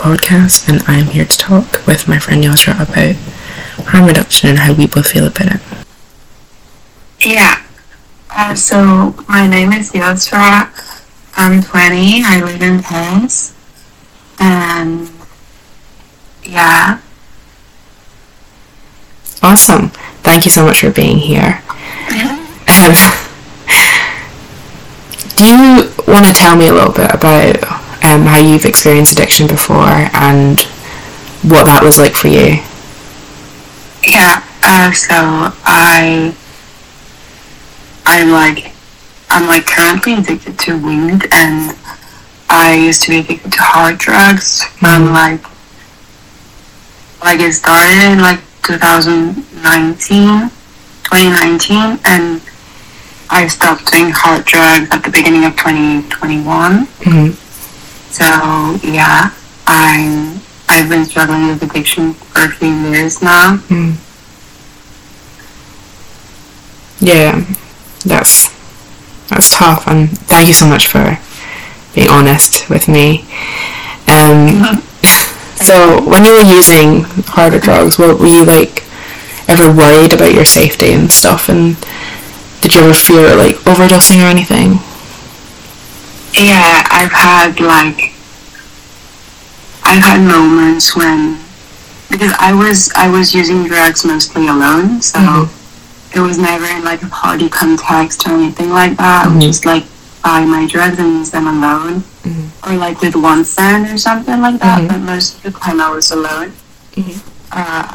podcast, and I'm here to talk with my friend Yosra about harm reduction and how we both feel about it. Yeah. Uh, so my name is Yosra. I'm 20. I live in Paris. And yeah. Awesome. Thank you so much for being here. Um, do you want to tell me a little bit about um, how you've experienced addiction before and what that was like for you? Yeah. Uh, so I, I'm like, I'm like currently addicted to weed, and I used to be addicted to hard drugs. And like, like it started in like 2019, 2019, and I stopped doing hard drugs at the beginning of 2021. Mhm. So yeah, I'm I've been struggling with addiction for a few years now. Mm. Yeah, that's that's tough, and thank you so much for being honest with me. Um, so when you were using harder drugs, what were you like ever worried about your safety and stuff? And did you ever fear like overdosing or anything? Yeah, I've had like I've had moments when because I was I was using drugs mostly alone, so Mhm. it was never in like a party context or anything like that. I Mhm. would just like buy my drugs and use them alone, Mhm. or like with one friend or something like that. But most of the time I was alone. Mhm. Uh,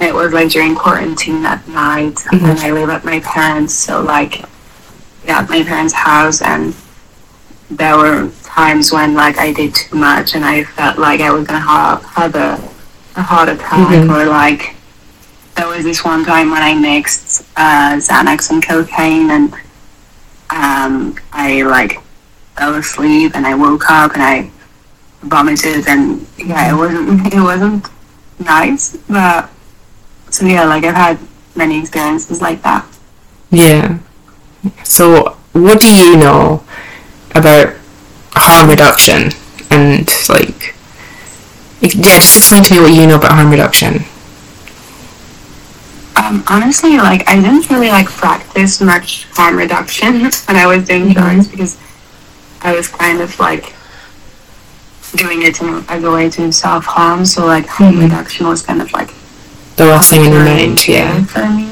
it was like during quarantine that night, and I live at my parents, so like yeah, at my parents' house, and there were times when like I did too much, and I felt like I was gonna have have a, a heart attack, Mhm. or like there was this one time when I mixed uh, Xanax and cocaine, and um, I like fell asleep, and I woke up, and I vomited, and yeah, it wasn't it wasn't nice, but so yeah, like I've had many experiences like that. Yeah. So what do you know about harm reduction and like yeah, just explain to me what you know about harm reduction. Um, honestly, like I didn't really like practice much harm reduction when I was doing Mhm. drugs because I was kind of like doing it in, as a way to self harm. So like harm Mhm. reduction was kind of like The last thing in your mind, yeah. for me.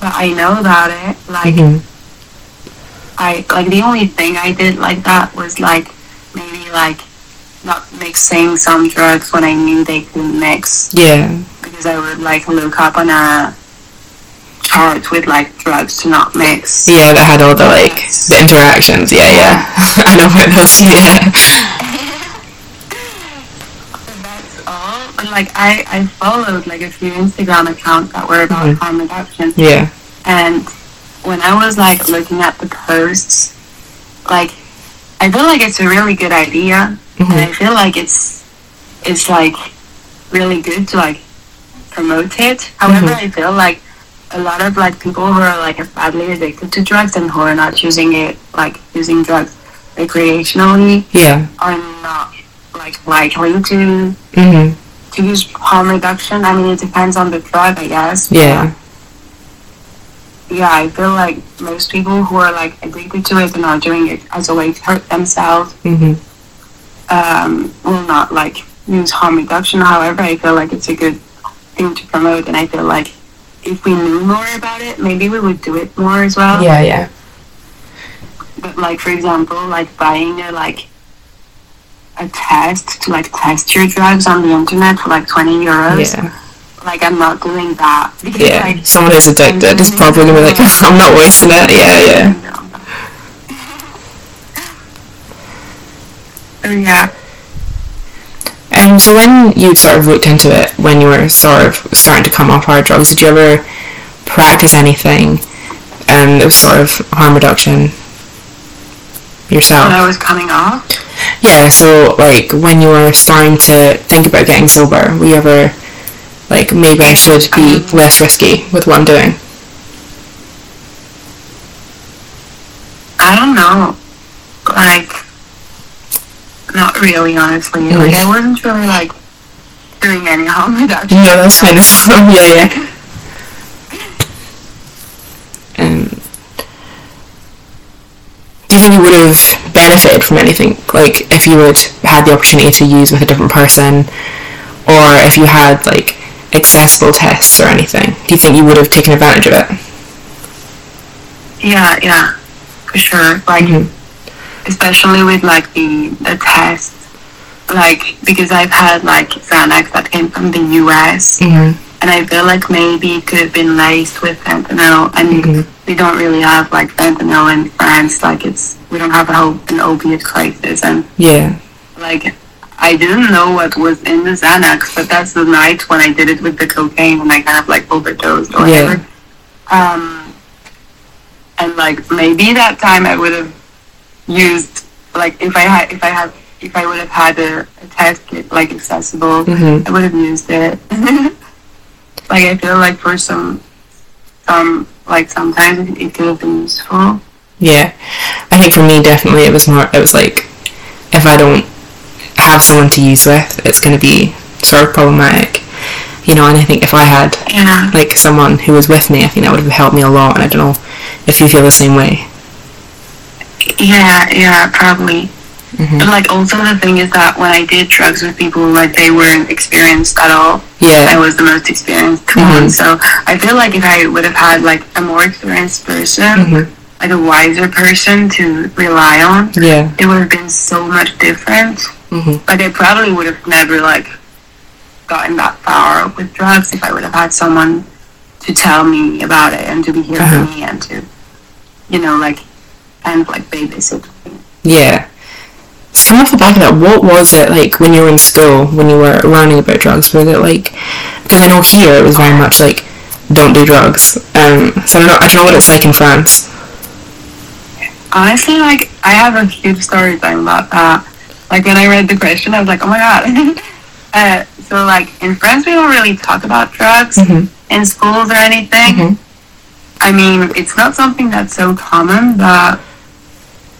But I know about it. Like Mhm. I like the only thing I did like that was like maybe like not mixing some drugs when I knew they couldn't mix Yeah. because I would like look up on a chart with like drugs to not mix. Yeah, that had all the like Yes. the interactions. Yeah, yeah. I know about those. Yeah. That's all. But like I, I followed like a few Instagram accounts that were about Mhm. harm reduction Yeah. and when I was like looking at the posts, like I feel like it's a really good idea and I Mhm. feel like it's it's like really good to like promote it. However, Mhm. I feel like a lot of like people who are like badly addicted to drugs and who are not using it like using drugs recreationally Yeah. are not like likely to Mhm. to use harm reduction. I mean, it depends on the drug, I guess. but, Yeah. I feel like most people who are like addicted to it and are doing it as a way to hurt themselves Mhm. um, will not like use harm reduction. However, I feel like it's a good thing to promote, and I feel like if we knew more about it, maybe we would do it more as well. Yeah, yeah. But like for example, like buying a like a test to like test your drugs on the internet for like twenty euros. Yeah. Like I'm not doing that because Yeah. like Someone who's addicted is probably gonna be like, I'm not wasting it. Yeah, yeah. Oh yeah. Um, so when you sort of looked into it, when you were sort of starting to come off hard drugs, did you ever practice anything um, that was sort of harm reduction yourself? When I was coming off. Yeah, so like when you were starting to think about getting sober, were you ever like maybe I should be Um, less risky with what I'm doing? I don't know. Like not really, honestly. Mm. Like, I wasn't really, like, doing any harm reduction. No, that's fine. yeah, yeah. Um, do you think you would have benefited from anything? Like, if you would had the opportunity to use with a different person, or if you had like accessible tests or anything, do you think you would have taken advantage of it? Yeah, yeah, for sure. Like, Mhm. especially with like the the tests, like because I've had like Xanax that came from the U.S. Mm-hmm. and I feel like maybe it could have been laced with fentanyl, and Mhm. we don't really have like fentanyl in France. Like, it's we don't have a whole an opiate crisis, and Yeah. like I didn't know what was in the Xanax, but that's the night when I did it with the cocaine and I kind of like overdosed or Yeah. whatever. Um, and like maybe that time I would have used like if I had if I had if I would have had a, a test kit like accessible, Mhm. I would have used it. like I feel like for some some like sometimes it could have been useful. Yeah, I think for me definitely it was more. It was like if I don't have someone to use with, it's going to be sort of problematic, you know. And I think if I had Yeah. like someone who was with me, I think that would have helped me a lot. And I don't know if you feel the same way. Yeah, yeah, probably. Mhm. But like also the thing is that when I did drugs with people, like they weren't experienced at all. Yeah, I was the most experienced Mhm. one. So I feel like if I would have had like a more experienced person, Mhm. like a wiser person to rely on, yeah, it would have been so much different. Hmm Like I probably would have never like gotten that far with drugs if I would have had someone to tell me about it and to be here Uh-huh. for me and to, you know, like kind of like babysit me. yeah. So off the back of that, what was it like when you were in school when you were learning about drugs? Was it like because I know here it was very much like don't do drugs. Um, so I don't know. I don't know what it's like in France. Honestly, like I have a huge story about that. Like when I read the question, I was like, oh my god. uh, so like in France, we don't really talk about drugs Mhm. in schools or anything. Mhm. I mean, it's not something that's so common, but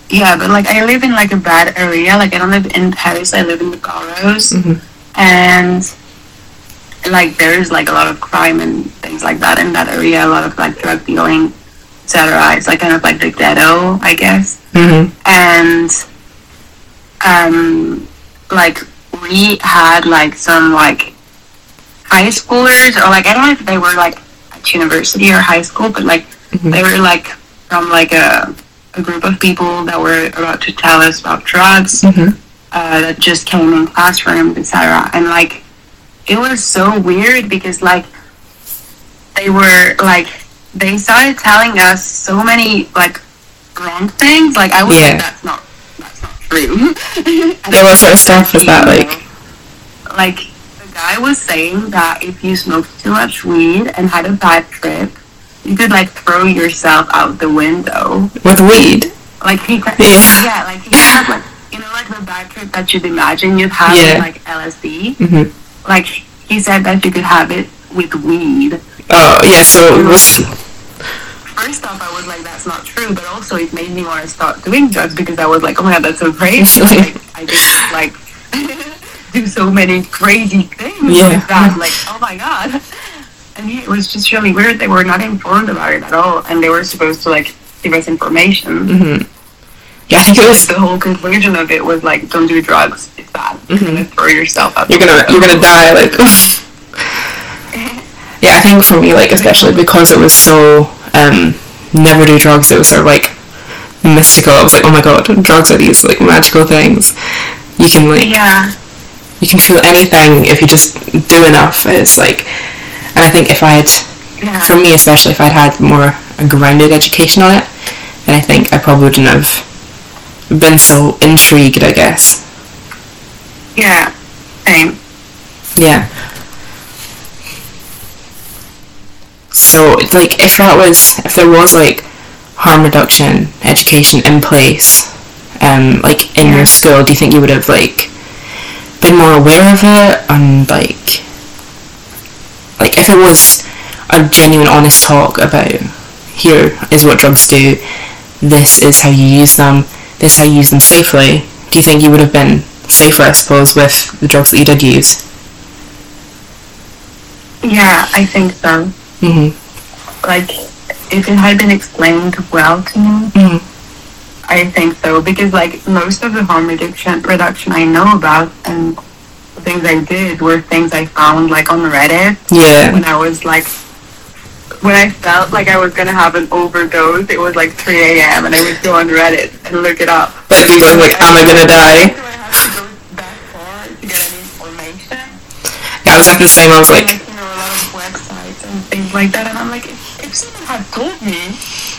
yeah. But like I live in like a bad area. Like I don't live in Paris. I live in the Garos, Mhm. and like there's like a lot of crime and things like that in that area. A lot of like drug dealing, etc. It's like kind of like the ghetto, I guess hmm and um like we had like some like high schoolers or like I don't know if they were like at university or high school but like Mhm. they were like from like a, a group of people that were about to tell us about drugs hmm uh, that just came in classrooms etc and like it was so weird because like they were like they started telling us so many like wrong things like i was Yeah. like that's not not true what sort of stuff was that like? like the guy was saying that if you smoked too much weed and had a bad trip you could like throw yourself out the window With weed? like he Yeah. yeah like he had like you know like the bad trip that you'd imagine you'd have Yeah. with like lsd hmm like he said that you could have it with weed Oh, yeah, so it was... first off i was like that's not true but also it made me want to start doing drugs because i was like oh my god that's so crazy. Like i just like do so many crazy things Yeah. with that like oh my god. And yeah, it was just really weird. They were not informed about it at all and they were supposed to like give us information. Hmm Yeah, I think it was... the whole conclusion of it was like don't do drugs it's bad. You're gonna throw yourself out You're gonna, you're gonna die, like... yeah, I think for me, like, especially because it was so, um, never do drugs, it was sort of, like, mystical. I was like, oh my god, drugs are these, like, magical things. You can, like, yeah you can feel anything if you just do enough. It's like, and I think if I had, yeah for me especially, if I'd had more a grounded education on it, then I think I probably wouldn't have been so intrigued. I guess. yeah same Yeah. So, it's like, if that was, if there was like harm reduction education in place, um, like in Yeah. your school, do you think you would have like been more aware of it and like, like if it was a genuine, honest talk about here is what drugs do, this is how you use them, this is how you use them safely. Do you think you would have been safer, I suppose, with the drugs that you did use. Yeah, I think so. Hmm Like, if it had been explained well to me, hmm I think so. Because, like, most of the harm reduction reduction I know about and the things I did were things I found, like, on Reddit Yeah. when I was, like, when I felt like I was gonna have an overdose, it was like 3 a.m. and I would go on Reddit and look it up. Like people are like, am I gonna die? Do I have to go that far to get any information? Yeah, I was exactly the same. I was like, like, you know, a lot of websites and things like that, and I'm like, if, someone had told me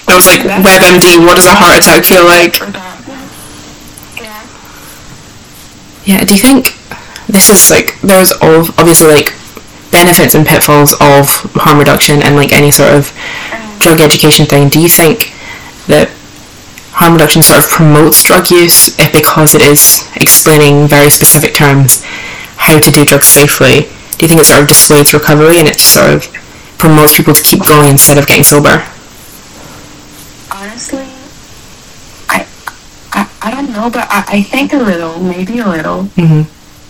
I was like, WebMD, what does a heart attack feel like? yeah, Yeah, do you think this is like there's all obviously like benefits and pitfalls of harm reduction and like any sort of drug education thing? Do you think that harm reduction sort of promotes drug use if because it is explaining very specific terms how to do drugs safely? Do you think it sort of dissuades recovery and it sort of promotes people to keep going instead of getting sober? honestly, I, I, I don't know, but I, I think a little, maybe a little, hmm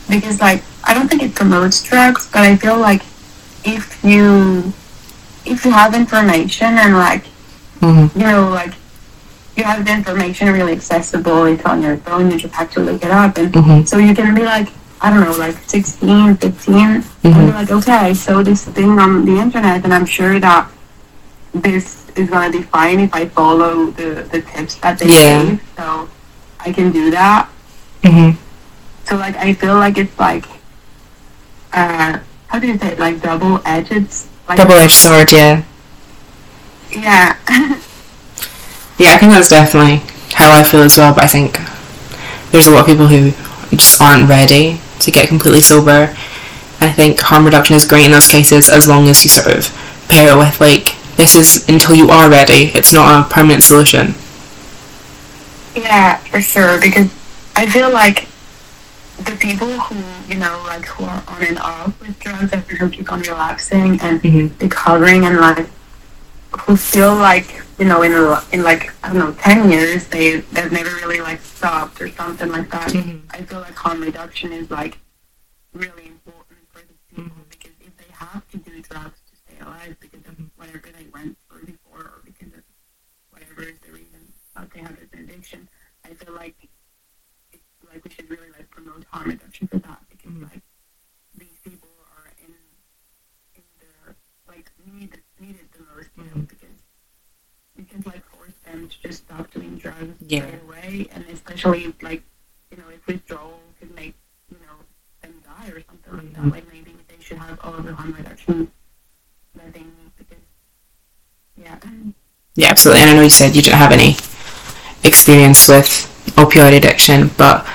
because like I don't think it promotes drugs, but I feel like if you if you have information and like hmm you know like you have the information really accessible, it's on your phone, you just have to look it up, and hmm so you can be like I don't know, like 16, 15, and Mhm. you're like, okay, I saw this thing on the internet, and I'm sure that this is gonna be fine if I follow the the tips that they Yeah. gave, so I can do that. hmm So like I feel like it's like uh how do you say it? like double edged like Double-edged sword, yeah. yeah Yeah, I think that's definitely how I feel as well, but I think there's a lot of people who just aren't ready to get completely sober. I think harm reduction is great in those cases as long as you sort of pair it with like this is until you are ready. It's not a permanent solution. yeah for sure because I feel like the people who you know like who are on and off with drugs and who keep on relapsing and Mhm. recovering and like who feel like you know in a, in like I don't know ten years they they've never really like stopped or something like that. Mhm. I feel like harm reduction is like really important for these people Mhm. because if they have to do drugs to stay alive because of whatever they went through before or because of whatever is the reason that they have this addiction, I feel like it's like we should really like promote harm reduction for that because Mhm. like these people are in in the like need need it the most, you know, Mhm. because you can like force them to just stop doing drugs Yeah. right away, and especially like you know if withdrawal could make you know them die or something like that. Like maybe they should have all of the harm reduction that they need because yeah. Yeah, absolutely. And I know you said you didn't have any experience with opioid addiction, but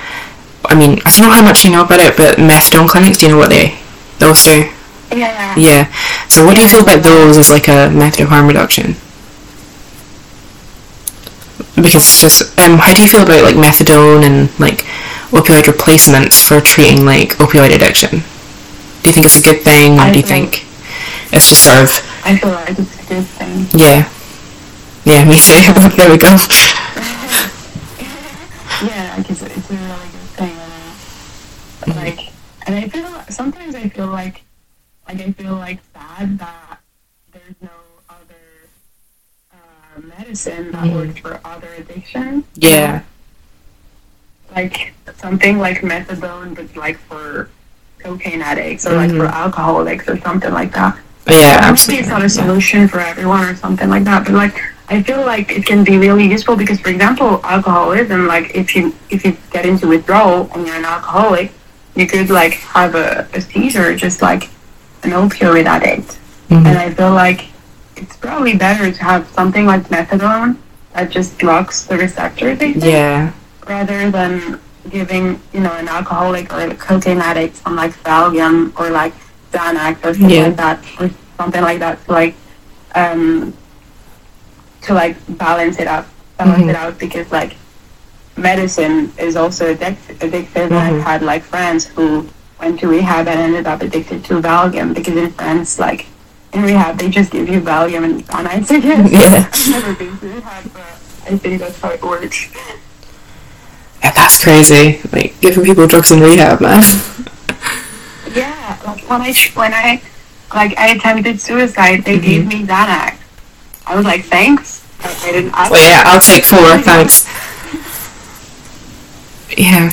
I mean, I don't know how much you know about it, but methadone clinics, do you know what they those do? Yeah. Yeah. So what do you feel about those as like a method of harm reduction? Because it's just, um, how do you feel about like methadone and like opioid replacements for treating like opioid addiction? Do you think it's a good thing, or I do you think- think it's just sort of I feel like it's a good thing. yeah, yeah, me too. there we go. Yeah, because it's a really good thing, and I, Mhm. like, and I feel sometimes I feel like, like I feel like sad that medicine that Mhm. works for other addictions. Yeah, like something like methadone, but like for cocaine addicts or like Mhm. for alcoholics or something like that. yeah, absolutely. it's not a yeah. solution for everyone or something like that, but like I feel like it can be really useful because, for example, alcoholism. Like if you if you get into withdrawal and you're an alcoholic, you could like have a, a seizure just like an opioid addict. Mhm. And I feel like it's probably better to have something like methadone that just blocks the receptor, they Yeah, rather than giving you know an alcoholic or a cocaine addict some like Valium or like Xanax or something Yeah. like that or something like that to like um to like balance it out balance Mhm. it out because like medicine is also addic- addictive and Mhm. I've had like friends who went to rehab and ended up addicted to Valium because in France like in rehab they just give you Valium and Xanax again. Yeah. I've never been to rehab but I think that's how it works. Yeah, that's crazy. Like giving people drugs in rehab, man. Yeah, like when I when I like I attempted suicide, they Mm-hmm. gave me Xanax. I was like, thanks. I didn't. I Well, yeah, I'll take four, thanks. Yeah.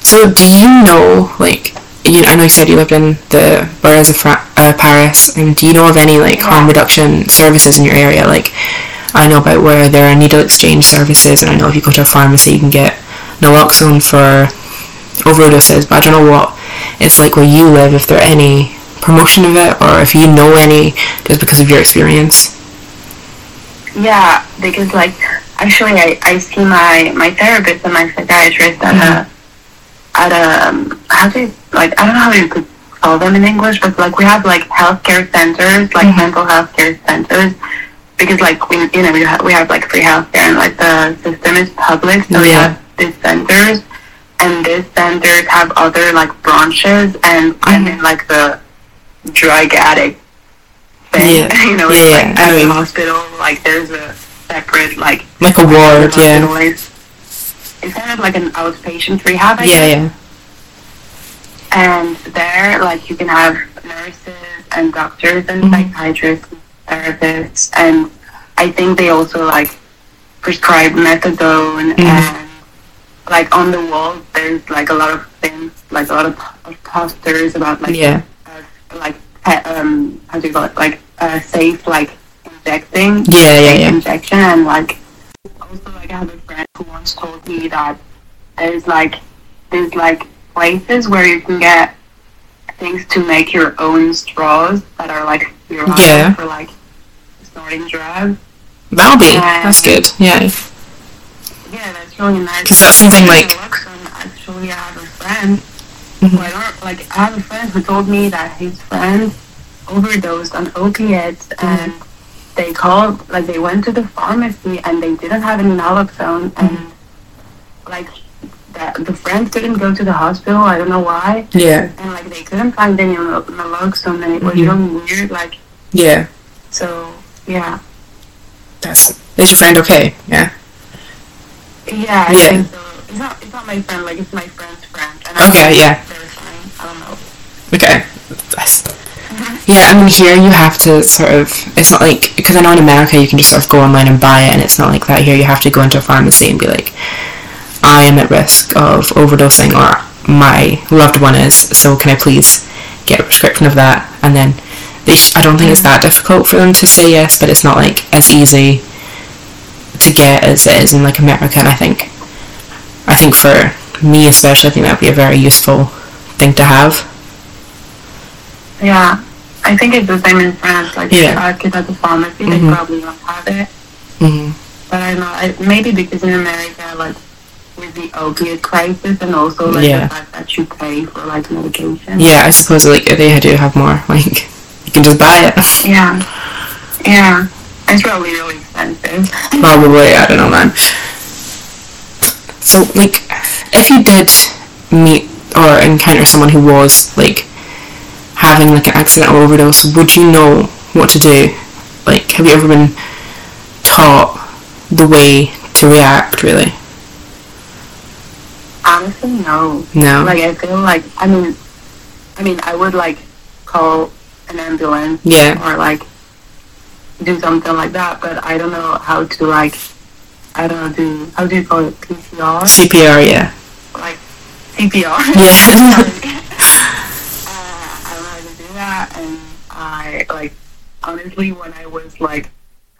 So, do you know, like, you, I know you said you lived in the boroughs of Fra- uh, Paris, and do you know of any, like, harm reduction services in your area? Like, I know about where there are needle exchange services, and I know if you go to a pharmacy, you can get naloxone for overdoses, but I don't know what it's like where you live, if there are any promotion of it, or if you know any just because of your experience. Yeah, because like actually, I, I see my my therapist and my psychiatrist at a at a um, how do you, like I don't know how you could call them in English, but like we have like healthcare centers, like Mhm. mental health care centers, because like we you know we have we have like free healthcare and like the system is public, so we Yeah. have these centers, and these centers have other like branches, and and then like the drug addict thing, Yeah. you know, Yeah, like I at the mean- hospital, like there's a separate like Like a ward, yeah. is- It's kind of like an outpatient rehab, I Yeah, guess. yeah. And there, like, you can have nurses and doctors and Mhm. psychiatrists, and therapists, and I think they also like prescribe methadone Mhm. and like on the wall there's like a lot of things, like a lot of, of posters about like Yeah. uh, like um how do you call it like uh, safe like injecting Yeah, yeah, yeah. injection and like also like I have a friend who once told me that there's like there's like places where you can get things to make your own straws that are like sterile Yeah. for like snorting drugs. That'll be. Yeah. That's good. Yeah. Yeah, that's really nice. Because that's something like- actually, I have a friend. Mhm. Who I don't like. I have a friend who told me that his friend overdosed on opiates, Mm-hmm. and they called like they went to the pharmacy and they didn't have any naloxone, Mm-hmm. and like the, the friend didn't go to the hospital. I don't know why, Yeah. and like they couldn't find any nal- naloxone, and it was Mhm. really weird. Like Yeah. so, yeah. That's. Is your friend okay? Yeah. Yeah, I Yeah. so. It's not, it's not my friend, like, it's my friend's friend. And Okay, yeah. I don't know. Okay. That's, yeah, I mean, here you have to sort of. It's not like. Because I know in America you can just sort of go online and buy it, and it's not like that here. You have to go into a pharmacy and be like, I am at risk of overdosing, or my loved one is, so can I please get a prescription of that? And then. They sh- I don't think it's that difficult for them to say yes, but it's not like as easy to get as it is in like America. And I think, I think for me especially, I think that would be a very useful thing to have. Yeah. I think it's the same in France. Like, Yeah. if I kids at the pharmacy, Mhm. they probably don't have it. hmm But I don't know. I, maybe because in America, like, with the opiate crisis and also, like, Yeah. the fact that you pay for, like, medication. Yeah, I suppose like they do have more. Like you can just buy it. Yeah. Yeah. It's probably really expensive. Probably, I don't know, man. So like, if you did meet or encounter someone who was like having like an accidental overdose, would you know what to do? Like, have you ever been taught the way to react? Really? Honestly, no. No. Like, I feel like, I mean, I mean, I would, like, call an ambulance Yeah. or like do something like that. But I don't know how to like I don't know do how do you call it PCR CPR, yeah. like CPR. Yeah. uh, I don't know how to do that, and I like honestly when I was like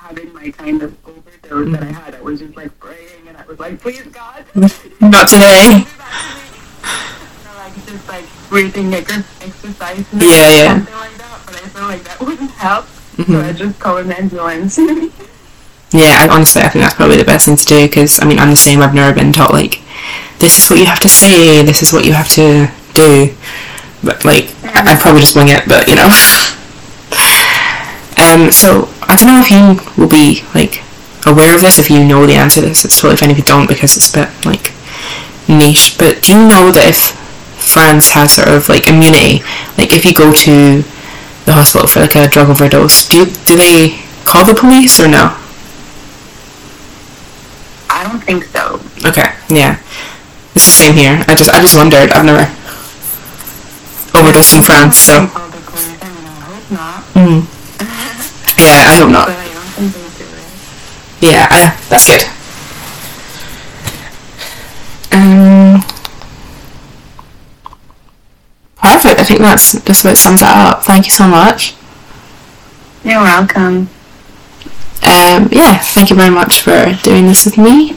having my kind of overdose that I had, I was just like praying and I was like, please God. Not today. So, like just like breathing ex- exercise and Yeah, yeah. something like that. But I feel like that wouldn't help. So Mhm. I just call an ambulance. Yeah, I, honestly, I think that's probably the best thing to do because I mean, I'm the same. I've never been taught like, this is what you have to say, this is what you have to do. But like, I- I'd probably just wing it. But you know. um. So I don't know if you will be like aware of this. If you know the answer to this, it's totally fine if you don't because it's a bit like niche. But do you know that if France has sort of like immunity, like if you go to the hospital for like a drug overdose, do do they call the police or no? I don't think so. Okay, yeah. It's the same here. I just I just wondered. I've never overdosed in France, so Publicly, I hope not. mm. Yeah, I hope not. But I don't think they do it. Yeah, I, that's good. Um, perfect. I think that's just about sums that up. Thank you so much. You're welcome. Um, yeah, thank you very much for doing this with me.